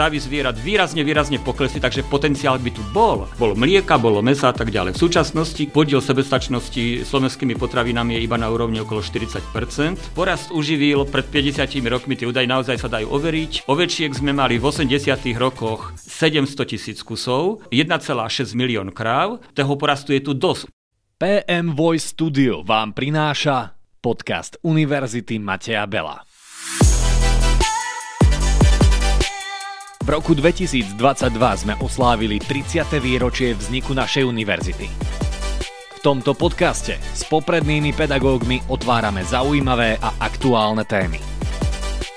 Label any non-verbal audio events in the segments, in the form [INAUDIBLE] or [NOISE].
stavy zvierat výrazne, výrazne poklesli, takže potenciál by tu bol. Bolo mlieka, bolo mesa a tak ďalej. V súčasnosti podiel sebestačnosti slovenskými potravinami je iba na úrovni okolo 40% Porast uživil pred 50 rokmi, tie údaje naozaj sa dajú overiť. Ovečiek sme mali v 80 rokoch 700 tisíc kusov, 1,6 milión kráv, toho porastu je tu dosť. PM Voice Studio vám prináša podcast Univerzity Mateja Bela. V roku 2022 sme oslávili 30. výročie vzniku našej univerzity. V tomto podcaste s poprednými pedagógmi otvárame zaujímavé a aktuálne témy.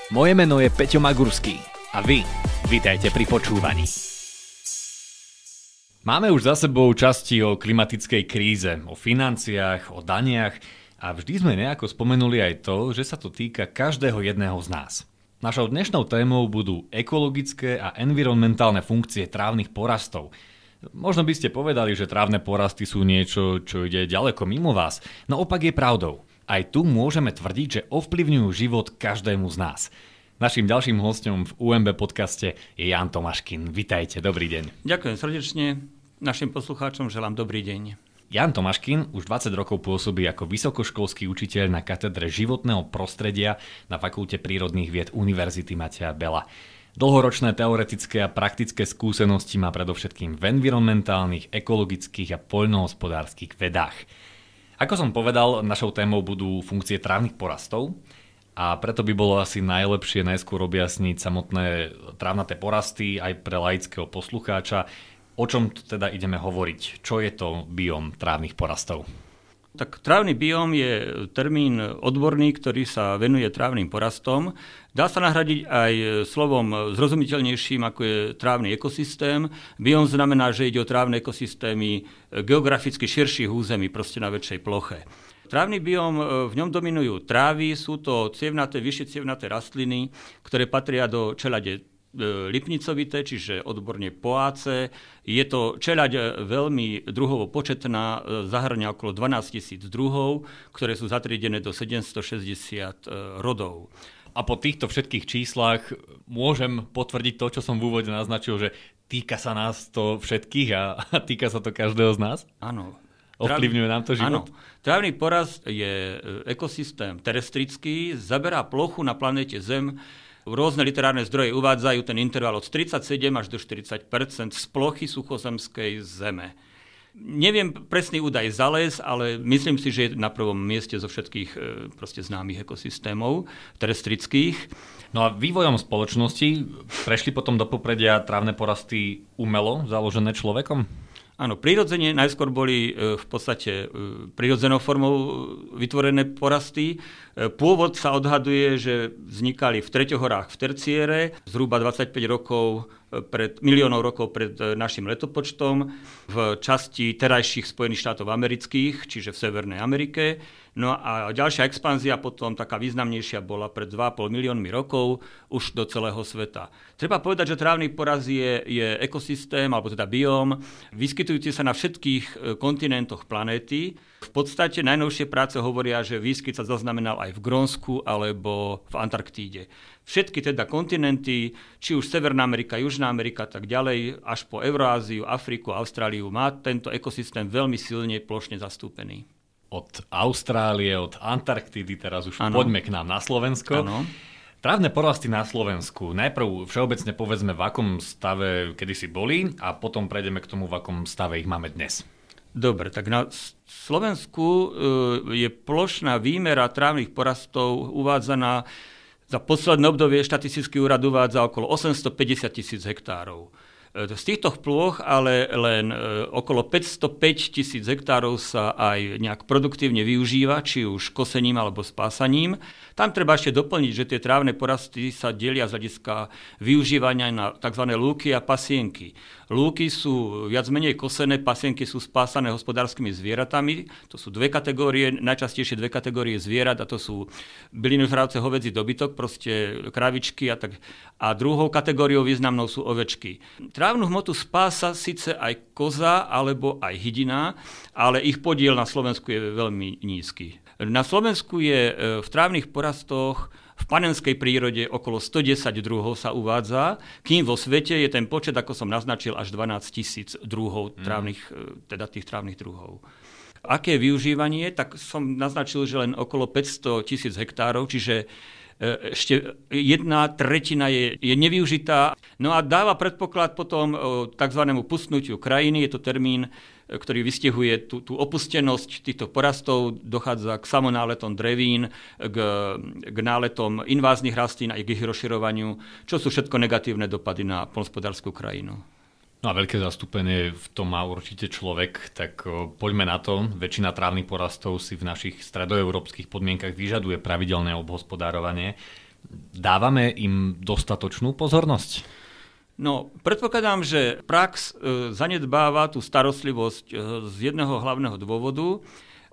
Moje meno je Peťo Magurský a vy, vitajte pri počúvaní. Máme už za sebou časti o klimatickej kríze, o financiách, o daniach a vždy sme nejako spomenuli aj to, že sa to týka každého jedného z nás – Našou dnešnou témou budú ekologické a environmentálne funkcie trávnych porastov. Možno by ste povedali, že trávne porasty sú niečo, čo ide ďaleko mimo vás, no opak je pravdou. Aj tu môžeme tvrdiť, že ovplyvňujú život každému z nás. Naším ďalším hostom v UMB podcaste je Jan Tomáškin. Vitajte, dobrý deň. Ďakujem srdečne. Našim poslucháčom želám dobrý deň. Jan Tomáškin už 20 rokov pôsobí ako vysokoškolský učiteľ na katedre životného prostredia na Fakulte prírodných vied Univerzity Mateja Bela. Dlhoročné teoretické a praktické skúsenosti má predovšetkým v environmentálnych, ekologických a poľnohospodárskych vedách. Ako som povedal, našou témou budú funkcie trávnych porastov a preto by bolo asi najlepšie najskôr objasniť samotné trávnaté porasty aj pre laického poslucháča, O čom teda ideme hovoriť? Čo je to biom trávnych porastov? Tak trávny biom je termín odborný, ktorý sa venuje trávnym porastom. Dá sa nahradiť aj slovom zrozumiteľnejším, ako je trávny ekosystém. Biom znamená, že ide o trávne ekosystémy geograficky širších území, proste na väčšej ploche. Trávny biom, v ňom dominujú trávy, sú to cievnaté, vyššie cievnaté rastliny, ktoré patria do čelade E, lipnicovité, čiže odborne poáce. Je to čeľaď e, veľmi druhovo početná, e, zahrňa okolo 12 tisíc druhov, ktoré sú zatriedené do 760 rodov. A po týchto všetkých číslach môžem potvrdiť to, čo som v úvode naznačil, že týka sa nás to všetkých a, a týka sa to každého z nás? Áno. Ovplyvňuje nám to život? Áno. Trávny porast je ekosystém terestrický, zaberá plochu na planéte Zem Rôzne literárne zdroje uvádzajú ten interval od 37 až do 40 z plochy suchozemskej zeme. Neviem presný údaj za les, ale myslím si, že je na prvom mieste zo všetkých e, proste známych ekosystémov terestrických. No a vývojom spoločnosti prešli potom do popredia trávne porasty umelo založené človekom? Áno, prirodzene najskôr boli e, v podstate e, prirodzenou formou vytvorené porasty, Pôvod sa odhaduje, že vznikali v Treťohorách v terciére, zhruba 25 rokov pred, miliónov rokov pred e, našim letopočtom v časti terajších Spojených štátov amerických, čiže v Severnej Amerike. No a ďalšia expanzia potom, taká významnejšia, bola pred 2,5 miliónmi rokov už do celého sveta. Treba povedať, že trávny poraz je, je ekosystém, alebo teda bióm, vyskytujúci sa na všetkých e, kontinentoch planéty. V podstate najnovšie práce hovoria, že výskyt sa zaznamenal aj v Grónsku alebo v Antarktíde. Všetky teda kontinenty, či už Severná Amerika, Južná Amerika, tak ďalej, až po Euroáziu, Afriku, Austráliu, má tento ekosystém veľmi silne plošne zastúpený od Austrálie, od Antarktidy, teraz už ano. poďme k nám na Slovensko. Ano. Trávne porasty na Slovensku. Najprv všeobecne povedzme, v akom stave kedysi boli a potom prejdeme k tomu, v akom stave ich máme dnes. Dobre, tak na Slovensku e, je plošná výmera trávnych porastov uvádzaná za posledné obdobie štatistický úrad uvádza okolo 850 tisíc hektárov. E, z týchto plôch ale len e, okolo 505 tisíc hektárov sa aj nejak produktívne využíva, či už kosením alebo spásaním. Tam treba ešte doplniť, že tie trávne porasty sa delia z hľadiska využívania na tzv. lúky a pasienky. Lúky sú viac menej kosené, pasienky sú spásané hospodárskymi zvieratami. To sú dve kategórie, najčastejšie dve kategórie zvierat, a to sú bylinožravce, hovedzí dobytok, proste kravičky a tak. A druhou kategóriou významnou sú ovečky. Trávnu hmotu spása síce aj koza alebo aj hydina, ale ich podiel na Slovensku je veľmi nízky. Na Slovensku je e, v trávnych porastoch v panenskej prírode okolo 110 druhov sa uvádza, kým vo svete je ten počet, ako som naznačil, až 12 tisíc druhov, mm. trávnych, e, teda tých trávnych druhov. Aké využívanie? Tak som naznačil, že len okolo 500 tisíc hektárov, čiže e, ešte jedna tretina je, je nevyužitá. No a dáva predpoklad potom tzv. pustnutiu krajiny, je to termín, ktorý vystihuje tú, tú opustenosť týchto porastov, dochádza k samonáletom drevín, k, k náletom inváznych rastlín a k ich rozširovaniu, čo sú všetko negatívne dopady na polnospodárskú krajinu. No a veľké zastúpenie v tom má určite človek, tak poďme na to. Väčšina trávnych porastov si v našich stredoeurópskych podmienkach vyžaduje pravidelné obhospodárovanie. Dávame im dostatočnú pozornosť? No, predpokladám, že prax e, zanedbáva tú starostlivosť e, z jedného hlavného dôvodu,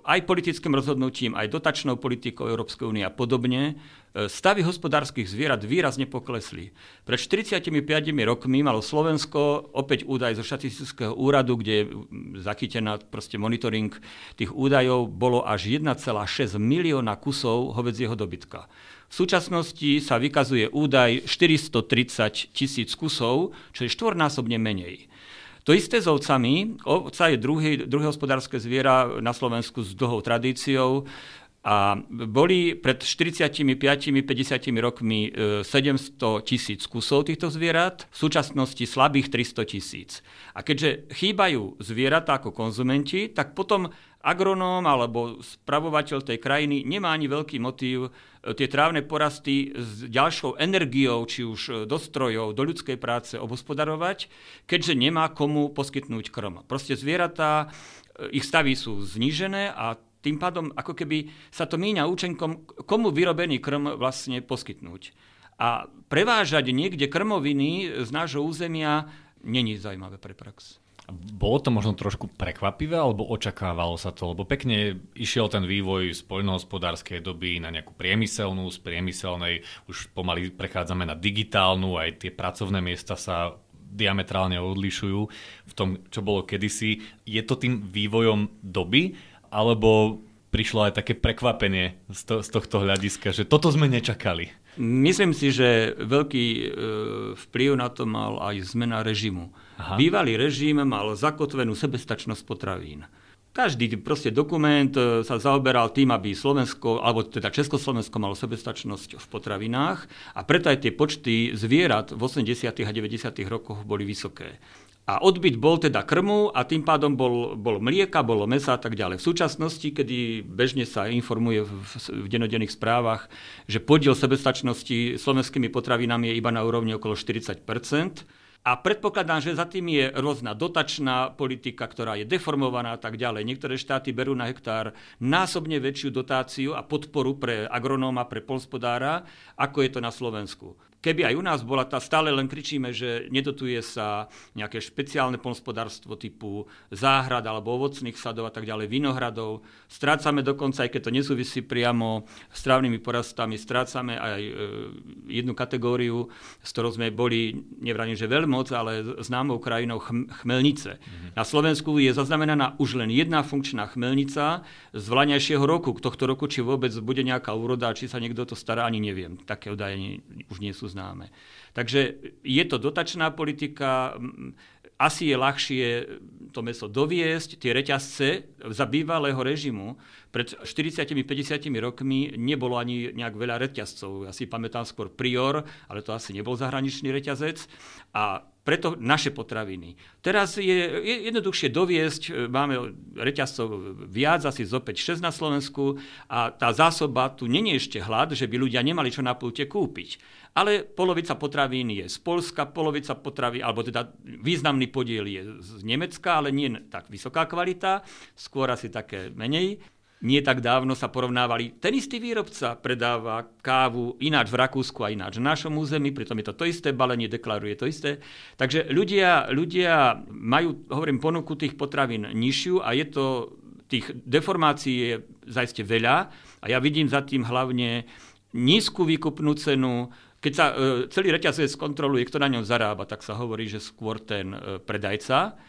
aj politickým rozhodnutím, aj dotačnou politikou Európskej únie a podobne, e, stavy hospodárskych zvierat výrazne poklesli. Pred 45 rokmi malo Slovensko opäť údaj zo štatistického úradu, kde je zachytená monitoring tých údajov, bolo až 1,6 milióna kusov hovedzieho dobytka. V súčasnosti sa vykazuje údaj 430 tisíc kusov, čo je štvornásobne menej. To isté s ovcami. Ovca je druhé, hospodárske zviera na Slovensku s dlhou tradíciou. A boli pred 45-50 rokmi 700 e, tisíc kusov týchto zvierat, v súčasnosti slabých 300 tisíc. A keďže chýbajú zvieratá ako konzumenti, tak potom agronóm alebo spravovateľ tej krajiny nemá ani veľký motív e, tie trávne porasty s ďalšou energiou, či už e, do strojov, do ľudskej práce obhospodarovať, keďže nemá komu poskytnúť krm. Proste zvieratá, ich stavy sú znížené a tým pádom ako keby sa to míňa účenkom, komu vyrobený krm vlastne poskytnúť. A prevážať niekde krmoviny z nášho územia není zaujímavé pre prax. Bolo to možno trošku prekvapivé, alebo očakávalo sa to? Lebo pekne išiel ten vývoj z poľnohospodárskej doby na nejakú priemyselnú, z priemyselnej už pomaly prechádzame na digitálnu, aj tie pracovné miesta sa diametrálne odlišujú v tom, čo bolo kedysi. Je to tým vývojom doby, alebo prišlo aj také prekvapenie z, to, z tohto hľadiska, že toto sme nečakali? Myslím si, že veľký e, vplyv na to mal aj zmena režimu. Aha. Bývalý režim mal zakotvenú sebestačnosť potravín. Každý proste dokument e, sa zaoberal tým, aby Slovensko, alebo teda Československo malo sebestačnosť v potravinách a preto aj tie počty zvierat v 80. a 90. rokoch boli vysoké. A odbyt bol teda krmu a tým pádom bol, bol mlieka, bolo mesa a tak ďalej. V súčasnosti, kedy bežne sa informuje v, v denodenných správach, že podiel sebestačnosti slovenskými potravinami je iba na úrovni okolo 40 a predpokladám, že za tým je rôzna dotačná politika, ktorá je deformovaná a tak ďalej. Niektoré štáty berú na hektár násobne väčšiu dotáciu a podporu pre agronóma, pre polspodára, ako je to na Slovensku. Keby aj u nás bola tá, stále len kričíme, že nedotuje sa nejaké špeciálne polnospodárstvo typu záhrad alebo ovocných sadov a tak ďalej, vinohradov. Strácame dokonca, aj keď to nesúvisí priamo s trávnymi porastami, strácame aj e, jednu kategóriu, s ktorou sme boli, nevrajím, že veľmoc, ale známou krajinou chm, chmelnice. Mm-hmm. Na Slovensku je zaznamenaná už len jedna funkčná chmelnica z vlaňajšieho roku. Tohto roku, či vôbec bude nejaká úroda, či sa niekto to stará, ani neviem. Také údaje už nie sú známe. Takže je to dotačná politika, asi je ľahšie to meso doviesť, tie reťazce za bývalého režimu pred 40-50 rokmi nebolo ani nejak veľa reťazcov. Ja si pamätám skôr Prior, ale to asi nebol zahraničný reťazec. A preto naše potraviny. Teraz je jednoduchšie doviesť, máme reťazcov viac, asi z opäť 6 na Slovensku a tá zásoba, tu není ešte hlad, že by ľudia nemali čo na pulte kúpiť. Ale polovica potravín je z Polska, polovica potravín, alebo teda významný podiel je z Nemecka, ale nie tak vysoká kvalita, skôr asi také menej nie tak dávno sa porovnávali. Ten istý výrobca predáva kávu ináč v Rakúsku a ináč v našom území, pritom je to to isté balenie, deklaruje to isté. Takže ľudia, ľudia majú, hovorím, ponuku tých potravín nižšiu a je to, tých deformácií je zaiste veľa a ja vidím za tým hlavne nízku výkupnú cenu, keď sa e, celý reťazec skontroluje, kto na ňom zarába, tak sa hovorí, že skôr ten e, predajca,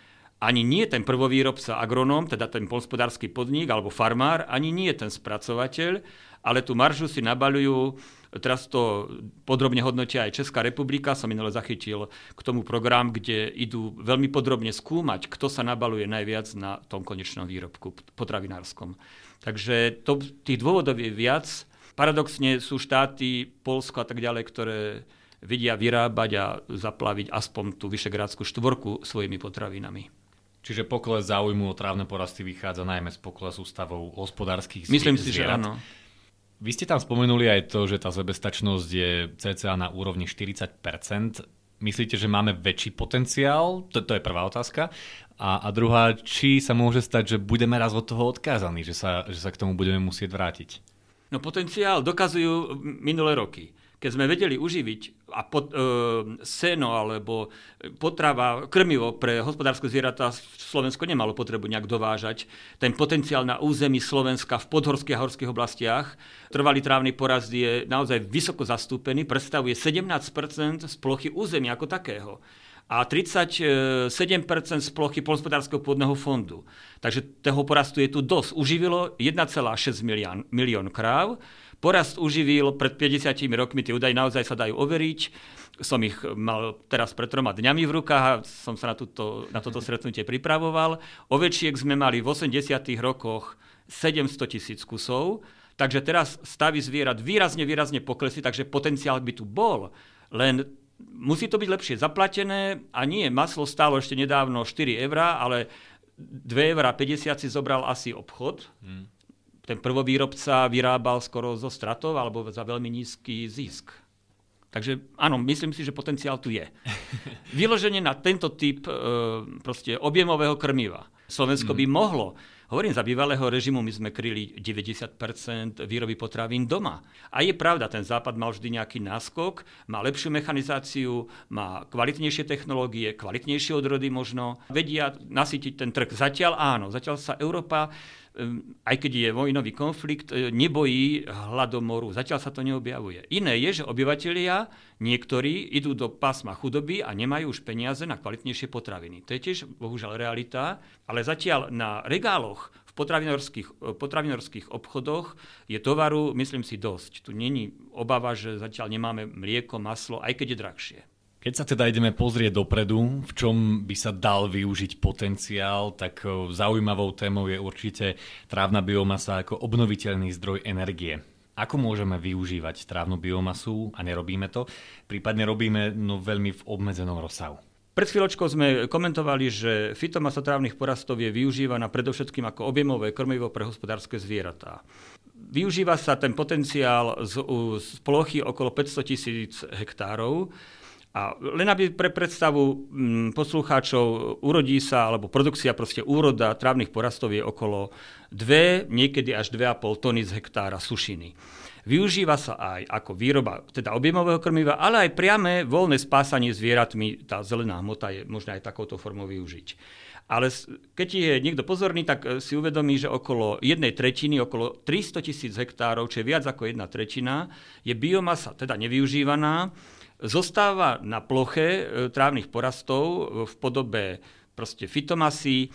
ani nie ten prvovýrobca agronóm, teda ten polspodársky podnik alebo farmár, ani nie ten spracovateľ, ale tú maržu si nabalujú, teraz to podrobne hodnotia aj Česká republika, som minule zachytil k tomu program, kde idú veľmi podrobne skúmať, kto sa nabaluje najviac na tom konečnom výrobku potravinárskom. Takže to, tých dôvodov je viac. Paradoxne sú štáty, Polsko a tak ďalej, ktoré vidia vyrábať a zaplaviť aspoň tú vyšegrádskú štvorku svojimi potravinami. Čiže pokles záujmu o trávne porasty vychádza najmä z poklesu stavov hospodárskych zvierat. Myslím si, že áno. Vy ste tam spomenuli aj to, že tá sebestačnosť je cca na úrovni 40% Myslíte, že máme väčší potenciál? To, to je prvá otázka. A, a druhá, či sa môže stať, že budeme raz od toho odkázaní, že sa, že sa k tomu budeme musieť vrátiť? No potenciál dokazujú minulé roky keď sme vedeli uživiť a pot, e, seno alebo potrava, krmivo pre hospodárske zvieratá Slovensko nemalo potrebu nejak dovážať. Ten potenciál na území Slovenska v podhorských a horských oblastiach, trvalý trávny porast je naozaj vysoko zastúpený, predstavuje 17 z plochy územia ako takého a 37% z plochy polnospodárskeho pôdneho fondu. Takže toho porastu je tu dosť. Uživilo 1,6 milión, milión kráv, Porast uživil pred 50 rokmi, tie údaje naozaj sa dajú overiť. Som ich mal teraz pred troma dňami v rukách a som sa na, túto, na toto stretnutie pripravoval. Ovečiek sme mali v 80 rokoch 700 tisíc kusov, takže teraz stavy zvierat výrazne, výrazne poklesli, takže potenciál by tu bol. Len musí to byť lepšie zaplatené a nie, maslo stálo ešte nedávno 4 eurá, ale 2 eurá 50 si zobral asi obchod. Hmm ten prvovýrobca vyrábal skoro zo stratov alebo za veľmi nízky zisk. Takže áno, myslím si, že potenciál tu je. [LAUGHS] Vyloženie na tento typ e, proste objemového krmiva. Slovensko mm. by mohlo Hovorím, za bývalého režimu my sme kryli 90% výroby potravín doma. A je pravda, ten západ mal vždy nejaký náskok, má lepšiu mechanizáciu, má kvalitnejšie technológie, kvalitnejšie odrody možno, vedia nasytiť ten trh. Zatiaľ áno, zatiaľ sa Európa aj keď je vojnový konflikt, e, nebojí hladomoru. Zatiaľ sa to neobjavuje. Iné je, že obyvateľia niektorí idú do pásma chudoby a nemajú už peniaze na kvalitnejšie potraviny. To je tiež bohužiaľ realita, ale zatiaľ na regáloch v potravinárskych, e, potravinárskych obchodoch je tovaru, myslím si, dosť. Tu není obava, že zatiaľ nemáme mlieko, maslo, aj keď je drahšie. Keď sa teda ideme pozrieť dopredu, v čom by sa dal využiť potenciál, tak zaujímavou témou je určite trávna biomasa ako obnoviteľný zdroj energie. Ako môžeme využívať trávnu biomasu a nerobíme to? Prípadne robíme no veľmi v obmedzenom rozsahu. Pred chvíľočkou sme komentovali, že fitomasa trávnych porastov je využívaná predovšetkým ako objemové krmivo pre hospodárske zvieratá. Využíva sa ten potenciál z, z plochy okolo 500 tisíc hektárov, a len aby pre predstavu mm, poslucháčov, urodí sa, alebo produkcia proste úroda trávnych porastov je okolo 2, niekedy až 2,5 tony z hektára sušiny. Využíva sa aj ako výroba teda objemového krmiva, ale aj priame voľné spásanie zvieratmi, tá zelená hmota je možné aj takouto formou využiť. Ale keď je niekto pozorný, tak e, si uvedomí, že okolo jednej tretiny, okolo 300 tisíc hektárov, čo je viac ako jedna tretina, je biomasa teda nevyužívaná, zostáva na ploche e, trávnych porastov v podobe proste fitomasy, e,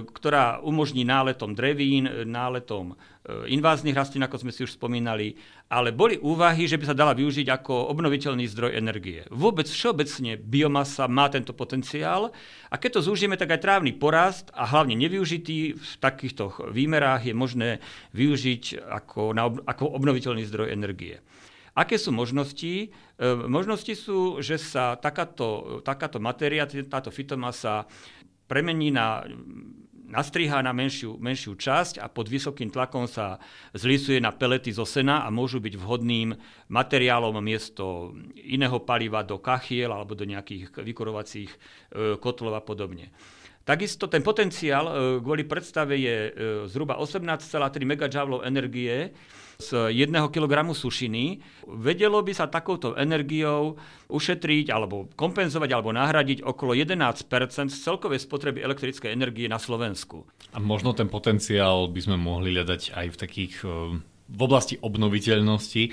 ktorá umožní náletom drevín, e, náletom inváznych rastlín, ako sme si už spomínali, ale boli úvahy, že by sa dala využiť ako obnoviteľný zdroj energie. Vôbec všeobecne biomasa má tento potenciál a keď to zúžime, tak aj trávny porast a hlavne nevyužitý v takýchto výmerách je možné využiť ako, na, ako obnoviteľný zdroj energie. Aké sú možnosti? E, možnosti sú, že sa takáto, takáto matéria, táto fitomasa premení na nastrihá na menšiu, menšiu časť a pod vysokým tlakom sa zlisuje na pelety zo sena a môžu byť vhodným materiálom miesto iného paliva do kachiel alebo do nejakých vykurovacích e, kotlov a podobne. Takisto ten potenciál e, kvôli predstave je zhruba 18,3 MJ energie, z 1 kg sušiny, vedelo by sa takouto energiou ušetriť alebo kompenzovať alebo nahradiť okolo 11 z celkovej spotreby elektrickej energie na Slovensku. A možno ten potenciál by sme mohli hľadať aj v takých eh, v oblasti obnoviteľnosti,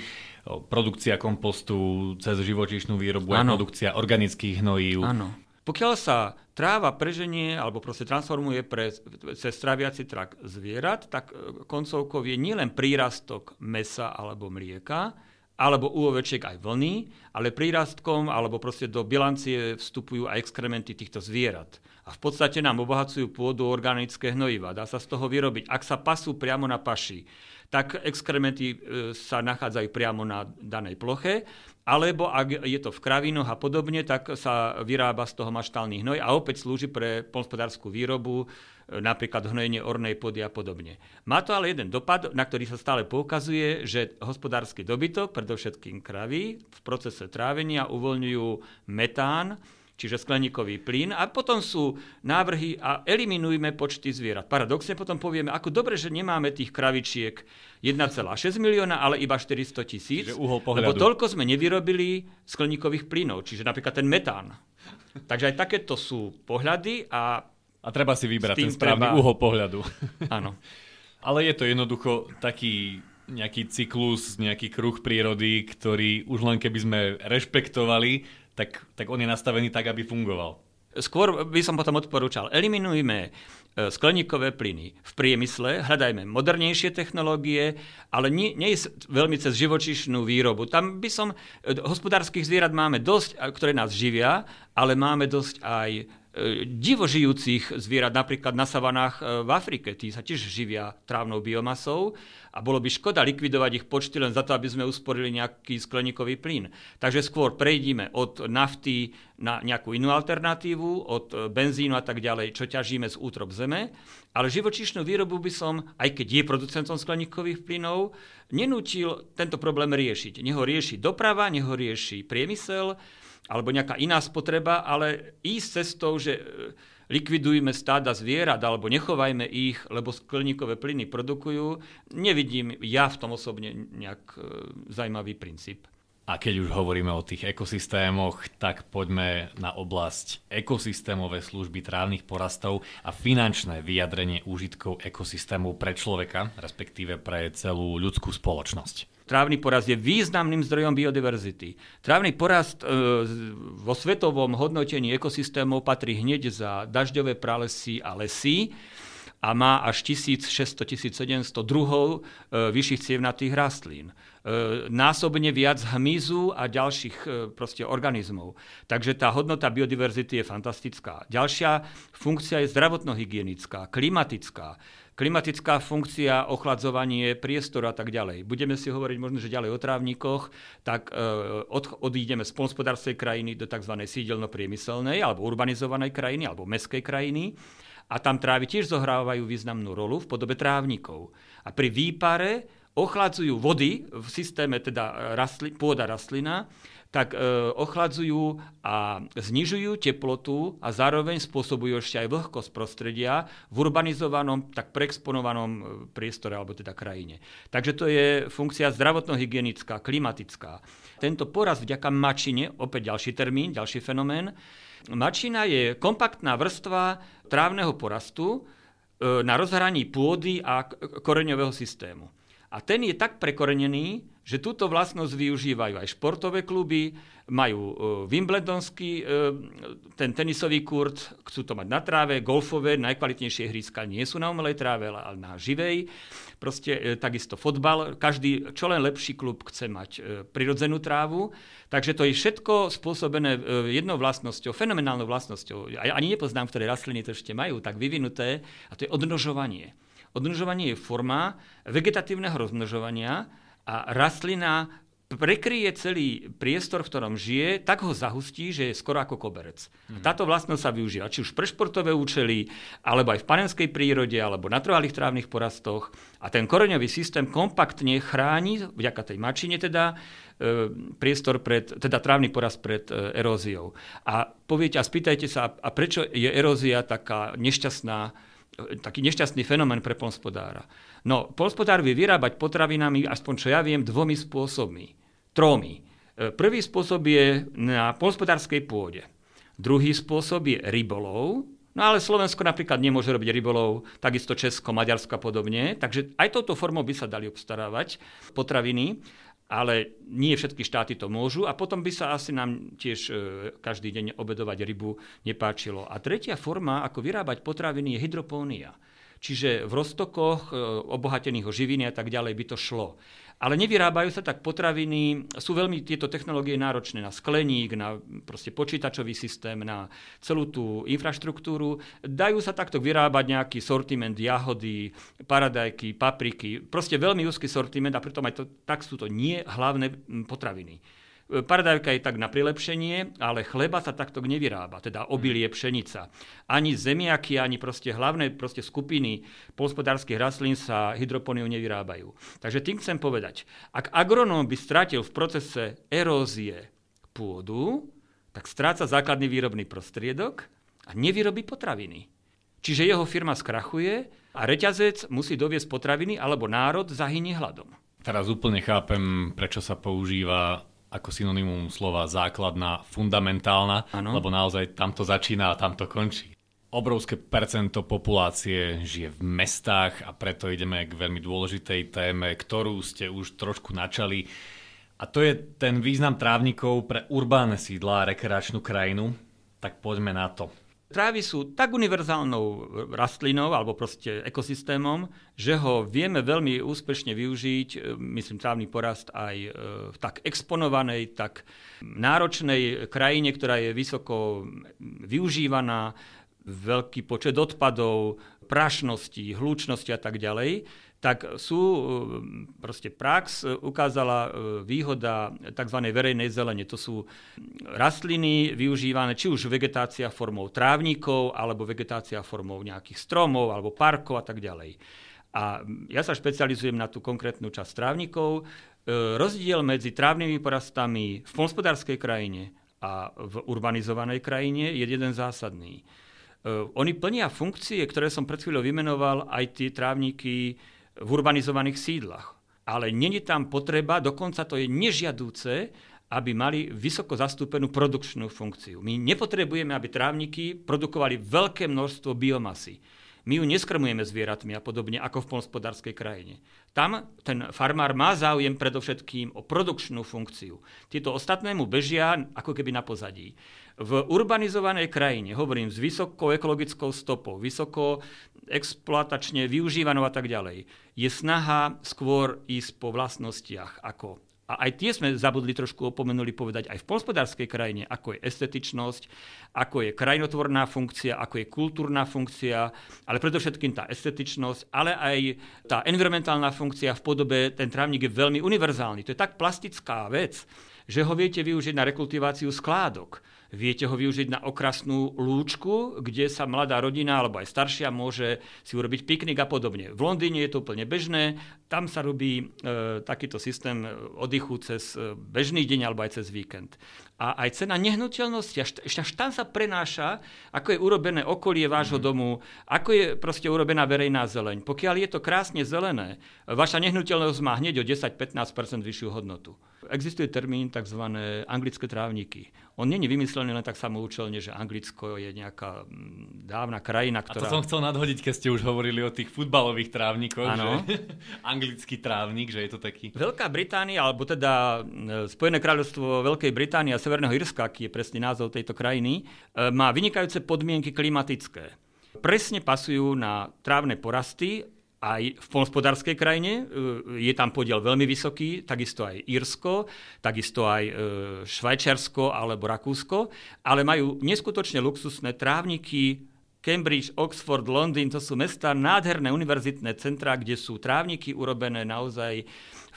produkcia kompostu cez živočíšnu výrobu, ano. aj produkcia organických hnojív. Áno. Pokiaľ sa tráva preženie alebo proste transformuje pre, cez tráviaci trak zvierat, tak e, koncovkou je nielen prírastok mesa alebo mlieka, alebo u ovečiek aj vlny, ale prírastkom alebo proste do bilancie vstupujú aj exkrementy týchto zvierat. A v podstate nám obohacujú pôdu organické hnojiva. Dá sa z toho vyrobiť. Ak sa pasú priamo na paši, tak exkrementy e, sa nachádzajú priamo na danej ploche, alebo ak je to v kravinoch a podobne, tak sa vyrába z toho maštálny hnoj a opäť slúži pre polnospodárskú výrobu, napríklad hnojenie ornej pôdy a podobne. Má to ale jeden dopad, na ktorý sa stále poukazuje, že hospodársky dobytok, predovšetkým kravy, v procese trávenia uvoľňujú metán, čiže skleníkový plyn a potom sú návrhy a eliminujme počty zvierat. Paradoxne potom povieme, ako dobre, že nemáme tých kravičiek 1,6 milióna, ale iba 400 tisíc, lebo toľko sme nevyrobili skleníkových plynov, čiže napríklad ten metán. Takže aj takéto sú pohľady a a treba si vybrať ten správny treba... uhol pohľadu. [LAUGHS] Áno. Ale je to jednoducho taký nejaký cyklus, nejaký kruh prírody, ktorý už len keby sme rešpektovali, tak, tak on je nastavený tak, aby fungoval. Skôr by som potom odporúčal, eliminujme e, skleníkové plyny v priemysle, hľadajme modernejšie technológie, ale nie, nie veľmi cez živočišnú výrobu. Tam by som, e, hospodárskych zvierat máme dosť, ktoré nás živia, ale máme dosť aj divožijúcich zvierat, napríklad na savanách e, v Afrike. Tí sa tiež živia trávnou biomasou a bolo by škoda likvidovať ich počty len za to, aby sme usporili nejaký skleníkový plyn. Takže skôr prejdíme od nafty na nejakú inú alternatívu, od benzínu a tak ďalej, čo ťažíme z útrop zeme. Ale živočíšnu výrobu by som, aj keď je producentom skleníkových plynov, nenútil tento problém riešiť. Neho rieši doprava, neho rieši priemysel, alebo nejaká iná spotreba, ale ísť cestou, že e, likvidujme stáda zvierat alebo nechovajme ich, lebo skleníkové plyny produkujú, nevidím ja v tom osobne nejak e, zaujímavý princíp. A keď už hovoríme o tých ekosystémoch, tak poďme na oblasť ekosystémové služby trávnych porastov a finančné vyjadrenie úžitkov ekosystémov pre človeka, respektíve pre celú ľudskú spoločnosť. Trávny porast je významným zdrojom biodiverzity. Trávny porast e, vo svetovom hodnotení ekosystémov patrí hneď za dažďové pralesy a lesy a má až 1600-1700 druhov e, vyšších cievnatých rastlín. E, násobne viac hmyzu a ďalších e, proste organizmov. Takže tá hodnota biodiverzity je fantastická. Ďalšia funkcia je zdravotno-hygienická, klimatická klimatická funkcia, ochladzovanie priestoru a tak ďalej. Budeme si hovoriť možno, že ďalej o trávnikoch, tak e, od, odídeme z polnospodárskej krajiny do tzv. sídelno-priemyselnej alebo urbanizovanej krajiny alebo meskej krajiny a tam trávy tiež zohrávajú významnú rolu v podobe trávnikov. A pri výpare ochladzujú vody v systéme teda rastli, pôda rastlina tak e, ochladzujú a znižujú teplotu a zároveň spôsobujú ešte aj vlhkosť prostredia v urbanizovanom, tak preexponovanom e, priestore alebo teda krajine. Takže to je funkcia zdravotno-hygienická, klimatická. Tento poraz vďaka mačine, opäť ďalší termín, ďalší fenomén, mačina je kompaktná vrstva trávneho porastu e, na rozhraní pôdy a koreňového systému. A ten je tak prekorenený, že túto vlastnosť využívajú aj športové kluby, majú uh, Wimbledonský, uh, ten tenisový kurt, chcú to mať na tráve, golfové, najkvalitnejšie hríska nie sú na umelej tráve, ale na živej. Proste uh, takisto fotbal, každý, čo len lepší klub chce mať prirodzenú trávu. Takže to je všetko spôsobené jednou vlastnosťou, fenomenálnou vlastnosťou. Ja ani nepoznám, ktoré rastliny to ešte majú tak vyvinuté, a to je odnožovanie. Odmnožovanie je forma vegetatívneho rozmnožovania a rastlina prekryje celý priestor, v ktorom žije, tak ho zahustí, že je skoro ako koberec. Mm. Táto vlastnosť sa využíva či už pre športové účely, alebo aj v panenskej prírode, alebo na trvalých trávnych porastoch. A ten koreňový systém kompaktne chráni, vďaka tej mačine teda, e, priestor pred, teda trávny porast pred e, eróziou. A poviete a spýtajte sa, a prečo je erózia taká nešťastná taký nešťastný fenomén pre polnospodára. No, polnospodár vie vyrábať potravinami, aspoň čo ja viem, dvomi spôsobmi. Tromi. E, prvý spôsob je na polnospodárskej pôde. Druhý spôsob je rybolov, No ale Slovensko napríklad nemôže robiť rybolov, takisto Česko, Maďarsko a podobne. Takže aj touto formou by sa dali obstarávať potraviny. Ale nie všetky štáty to môžu a potom by sa asi nám tiež e, každý deň obedovať rybu nepáčilo. A tretia forma, ako vyrábať potraviny, je hydropónia. Čiže v roztokoch e, obohatených o živiny a tak ďalej by to šlo. Ale nevyrábajú sa tak potraviny, sú veľmi tieto technológie náročné na skleník, na proste počítačový systém, na celú tú infraštruktúru. Dajú sa takto vyrábať nejaký sortiment jahody, paradajky, papriky, proste veľmi úzky sortiment a pritom aj to, tak sú to nie hlavné potraviny. Paradajka je tak na prilepšenie, ale chleba sa takto nevyrába, teda obilie pšenica. Ani zemiaky, ani proste hlavné proste skupiny polspodárských rastlín sa hydroponiou nevyrábajú. Takže tým chcem povedať, ak agronóm by stratil v procese erózie pôdu, tak stráca základný výrobný prostriedok a nevyrobí potraviny. Čiže jeho firma skrachuje a reťazec musí doviesť potraviny alebo národ zahynie hladom. Teraz úplne chápem, prečo sa používa ako synonymum slova základná, fundamentálna, ano. lebo naozaj tam to začína a tam to končí. Obrovské percento populácie žije v mestách a preto ideme k veľmi dôležitej téme, ktorú ste už trošku načali. A to je ten význam trávnikov pre urbánne sídla a rekreačnú krajinu. Tak poďme na to. Trávy sú tak univerzálnou rastlinou alebo proste ekosystémom, že ho vieme veľmi úspešne využiť, e, myslím trávny porast aj e, v tak exponovanej, tak náročnej krajine, ktorá je vysoko využívaná, veľký počet odpadov, prašnosti, hlučnosti a tak ďalej tak sú, e, proste prax e, ukázala e, výhoda tzv. verejnej zelene. To sú rastliny využívané či už vegetácia formou trávnikov, alebo vegetácia formou nejakých stromov, alebo parkov a tak ďalej. A ja sa špecializujem na tú konkrétnu časť trávnikov. Rozdiel medzi trávnymi porastami v polnospodárskej krajine a v urbanizovanej krajine je jeden zásadný. Oni plnia funkcie, ktoré som pred chvíľou vymenoval, aj tie trávniky v urbanizovaných sídlach. Ale není tam potreba, dokonca to je nežiadúce, aby mali vysoko zastúpenú produkčnú funkciu. My nepotrebujeme, aby trávniky produkovali veľké množstvo biomasy. My ju neskrmujeme zvieratmi a podobne ako v polnospodárskej krajine. Tam ten farmár má záujem predovšetkým o produkčnú funkciu. Tieto ostatné mu bežia ako keby na pozadí. V urbanizovanej krajine, hovorím, s vysokou ekologickou stopou, vysoko exploatačne využívanou a tak ďalej, je snaha skôr ísť po vlastnostiach ako a aj tie sme zabudli trošku opomenuli povedať aj v polspodárskej krajine, ako je estetičnosť, ako je krajinotvorná funkcia, ako je kultúrna funkcia, ale predovšetkým tá estetičnosť, ale aj tá environmentálna funkcia v podobe, ten trávnik je veľmi univerzálny. To je tak plastická vec, že ho viete využiť na rekultiváciu skládok Viete ho využiť na okrasnú lúčku, kde sa mladá rodina alebo aj staršia môže si urobiť piknik a podobne. V Londýne je to úplne bežné, tam sa robí e, takýto systém oddychu cez e, bežný deň alebo aj cez víkend. A aj cena nehnuteľnosti, až, až tam sa prenáša, ako je urobené okolie vášho mm. domu, ako je proste urobená verejná zeleň. Pokiaľ je to krásne zelené, vaša nehnuteľnosť má hneď o 10-15% vyššiu hodnotu. Existuje termín tzv. anglické trávniky. On není vymyslený len tak samoučelne, že Anglicko je nejaká mm, dávna krajina, ktorá... A to som chcel nadhodiť, keď ste už hovorili o tých futbalových trávnikoch, ano. že [LAUGHS] anglický trávnik, že je to taký... Veľká Británia, alebo teda e, Spojené kráľovstvo Veľkej Británie a Severného Irska, aký je presný názov tejto krajiny, e, má vynikajúce podmienky klimatické. Presne pasujú na trávne porasty aj v polnospodárskej krajine e, je tam podiel veľmi vysoký, takisto aj Írsko, takisto aj e, Švajčiarsko alebo Rakúsko, ale majú neskutočne luxusné trávniky, Cambridge, Oxford, Londýn, to sú mesta, nádherné univerzitné centrá, kde sú trávniky urobené naozaj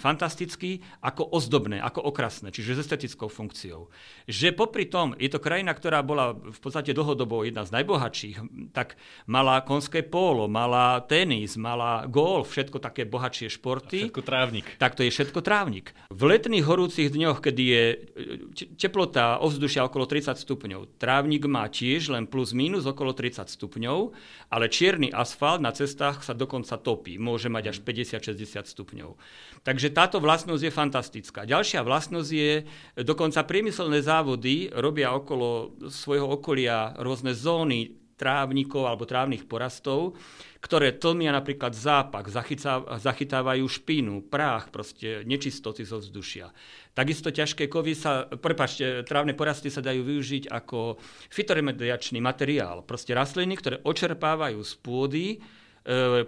fantastický, ako ozdobné, ako okrasné, čiže s estetickou funkciou. Že popri tom, je to krajina, ktorá bola v podstate dlhodobo jedna z najbohatších, tak mala konské pólo, mala tenis, mala golf, všetko také bohatšie športy. A všetko trávnik. Tak to je všetko trávnik. V letných horúcich dňoch, kedy je e, teplota ovzdušia okolo 30 stupňov, trávnik má tiež len plus minus okolo 30 stupňov, ale čierny asfalt na cestách sa dokonca topí, môže mať až 50-60 stupňov. Takže táto vlastnosť je fantastická. Ďalšia vlastnosť je, dokonca priemyselné závody robia okolo svojho okolia rôzne zóny trávnikov alebo trávnych porastov, ktoré tlmia napríklad zápak, zachytávajú špínu, prách, proste nečistoty zo vzdušia. Takisto ťažké kovy sa, prepačte, trávne porasty sa dajú využiť ako fitoremediačný materiál. Proste rastliny, ktoré očerpávajú z pôdy,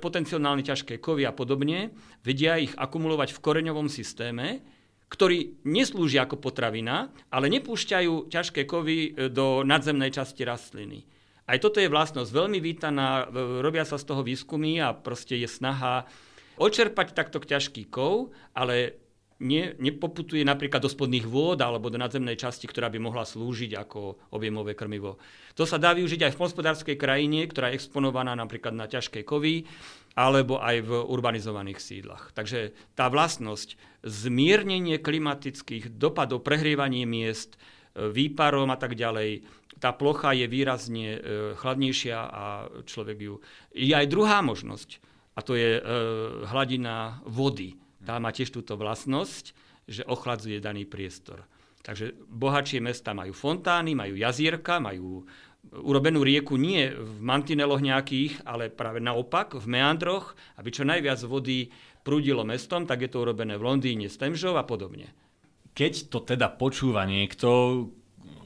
potenciálne ťažké kovy a podobne, vedia ich akumulovať v koreňovom systéme, ktorý neslúži ako potravina, ale nepúšťajú ťažké kovy e, do nadzemnej časti rastliny. Aj toto je vlastnosť veľmi vítaná, robia sa z toho výskumy a proste je snaha očerpať takto ťažký kov, ale ne, nepoputuje napríklad do spodných vôd alebo do nadzemnej časti, ktorá by mohla slúžiť ako objemové krmivo. To sa dá využiť aj v hospodárskej krajine, ktorá je exponovaná napríklad na ťažké kovy alebo aj v urbanizovaných sídlach. Takže tá vlastnosť zmiernenie klimatických dopadov, prehrievanie miest, výparom a tak ďalej, tá plocha je výrazne e, chladnejšia a človek ju... Je aj druhá možnosť, a to je e, hladina vody. Tá má tiež túto vlastnosť, že ochladzuje daný priestor. Takže bohatšie mesta majú fontány, majú jazierka, majú urobenú rieku nie v mantineloch nejakých, ale práve naopak, v meandroch, aby čo najviac vody prúdilo mestom, tak je to urobené v Londýne, Stemžov a podobne. Keď to teda počúva niekto,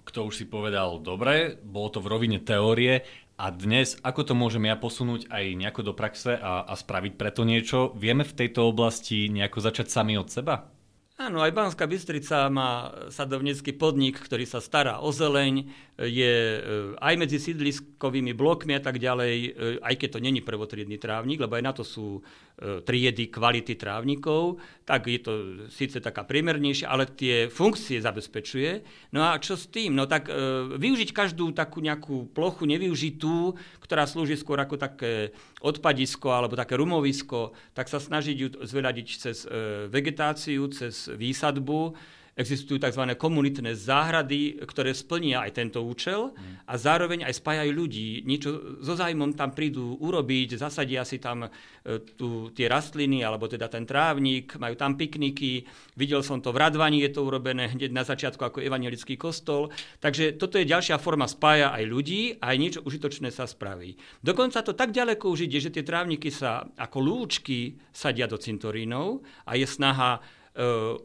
kto už si povedal, dobre, bolo to v rovine teórie, a dnes, ako to môžem ja posunúť aj nejako do praxe a, a spraviť preto niečo? Vieme v tejto oblasti nejako začať sami od seba? Áno, aj Banská Bystrica má sadovnícky podnik, ktorý sa stará o zeleň, je e, aj medzi sídliskovými blokmi a tak ďalej, e, aj keď to není prvotriedný trávnik, lebo aj na to sú e, triedy kvality trávnikov, tak je to síce taká priemernejšia, ale tie funkcie zabezpečuje. No a čo s tým? No tak využiť každú takú nejakú plochu nevyužitú, ktorá slúži skôr ako také odpadisko alebo také rumovisko, tak sa snažiť ju zveľadiť cez vegetáciu, cez výsadbu, Existujú tzv. komunitné záhrady, ktoré splnia aj tento účel a zároveň aj spájajú ľudí. Niečo so zájmom tam prídu urobiť, zasadia si tam e, tu, tie rastliny alebo teda ten trávnik, majú tam pikniky. Videl som to v Radvani, je to urobené hneď na začiatku ako evangelický kostol. Takže toto je ďalšia forma spája aj ľudí a aj niečo užitočné sa spraví. Dokonca to tak ďaleko už ide, že tie trávniky sa ako lúčky sadia do cintorínov a je snaha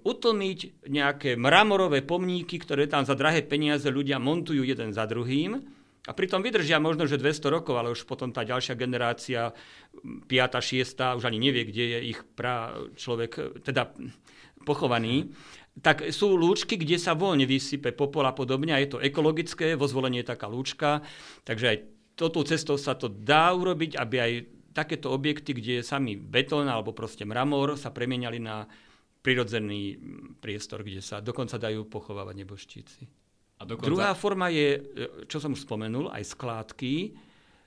utlmiť nejaké mramorové pomníky, ktoré tam za drahé peniaze ľudia montujú jeden za druhým. A pritom vydržia možno, že 200 rokov, ale už potom tá ďalšia generácia, 5., 6., už ani nevie, kde je ich pra človek, teda pochovaný. Tak sú lúčky, kde sa voľne vysype popol a podobne a je to ekologické, vo zvolení je taká lúčka, takže aj toto cestou sa to dá urobiť, aby aj takéto objekty, kde je samý betón alebo proste mramor, sa premieniali na prirodzený priestor, kde sa dokonca dajú pochovávať nebožtíci. A dokonca... Druhá forma je, e, čo som už spomenul, aj skládky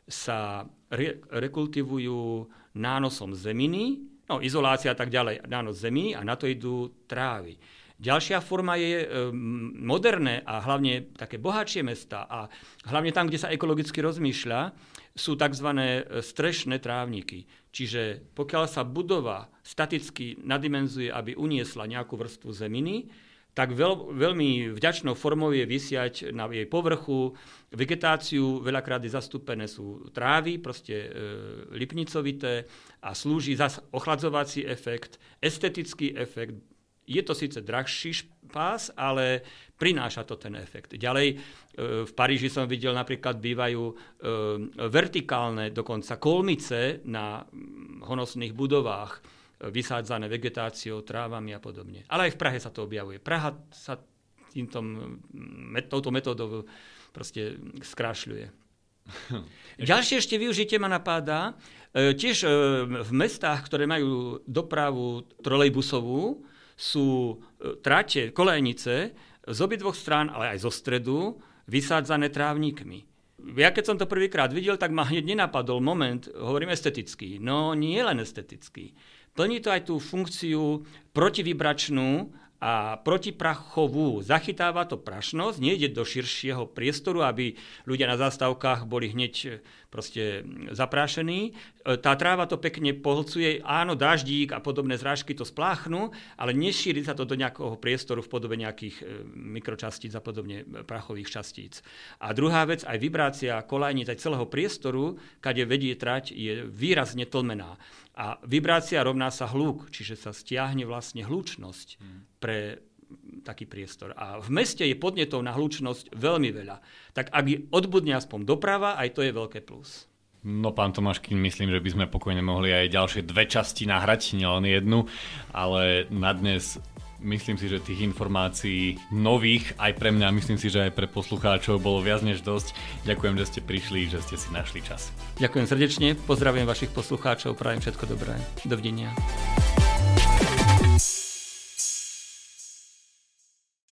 sa re- rekultivujú nánosom zeminy, no izolácia a tak ďalej, nános zeminy a na to idú trávy. Ďalšia forma je e, moderné a hlavne také bohatšie mesta a hlavne tam, kde sa ekologicky rozmýšľa, sú tzv. strešné trávniky. Čiže pokiaľ sa budova staticky nadimenzuje, aby uniesla nejakú vrstvu zeminy, tak veľ, veľmi vďačnou formou je vysiať na jej povrchu vegetáciu, veľakrát je zastúpené sú trávy, proste e, lipnicovité a slúži zase ochladzovací efekt, estetický efekt, je to síce drahší pás, ale prináša to ten efekt. Ďalej e, v Paríži som videl napríklad bývajú e, vertikálne dokonca kolmice na honosných budovách, e, vysádzané vegetáciou, trávami a podobne. Ale aj v Prahe sa to objavuje. Praha sa týmto, touto metódou proste skrášľuje. [LAUGHS] Ďalšie ešte využitie ma napáda. Tiež v mestách, ktoré majú dopravu trolejbusovú, sú e, trate, kolejnice z obidvoch strán, ale aj zo stredu, vysádzané trávnikmi. Ja keď som to prvýkrát videl, tak ma hneď nenapadol moment, hovorím estetický. No nie len estetický. Plní to aj tú funkciu protivibračnú a protiprachovú. Zachytáva to prašnosť, nejde do širšieho priestoru, aby ľudia na zastávkach boli hneď e, proste zaprášení. E, tá tráva to pekne pohlcuje, áno, daždík a podobné zrážky to spláchnú, ale nešíri sa to do nejakého priestoru v podobe nejakých e, mikročastíc a podobne prachových častíc. A druhá vec, aj vibrácia kolajníc aj celého priestoru, kade vedie trať, je výrazne tlmená. A vibrácia rovná sa hluk, čiže sa stiahne vlastne hlučnosť hmm. pre taký priestor. A v meste je podnetov na hlučnosť veľmi veľa. Tak ak odbudne aspoň doprava, aj to je veľké plus. No pán Tomáš, kým myslím, že by sme pokojne mohli aj ďalšie dve časti nahrať, nielen jednu, ale na dnes myslím si, že tých informácií nových aj pre mňa, myslím si, že aj pre poslucháčov bolo viac než dosť. Ďakujem, že ste prišli, že ste si našli čas. Ďakujem srdečne, pozdravujem vašich poslucháčov, prajem všetko dobré. Dovidenia.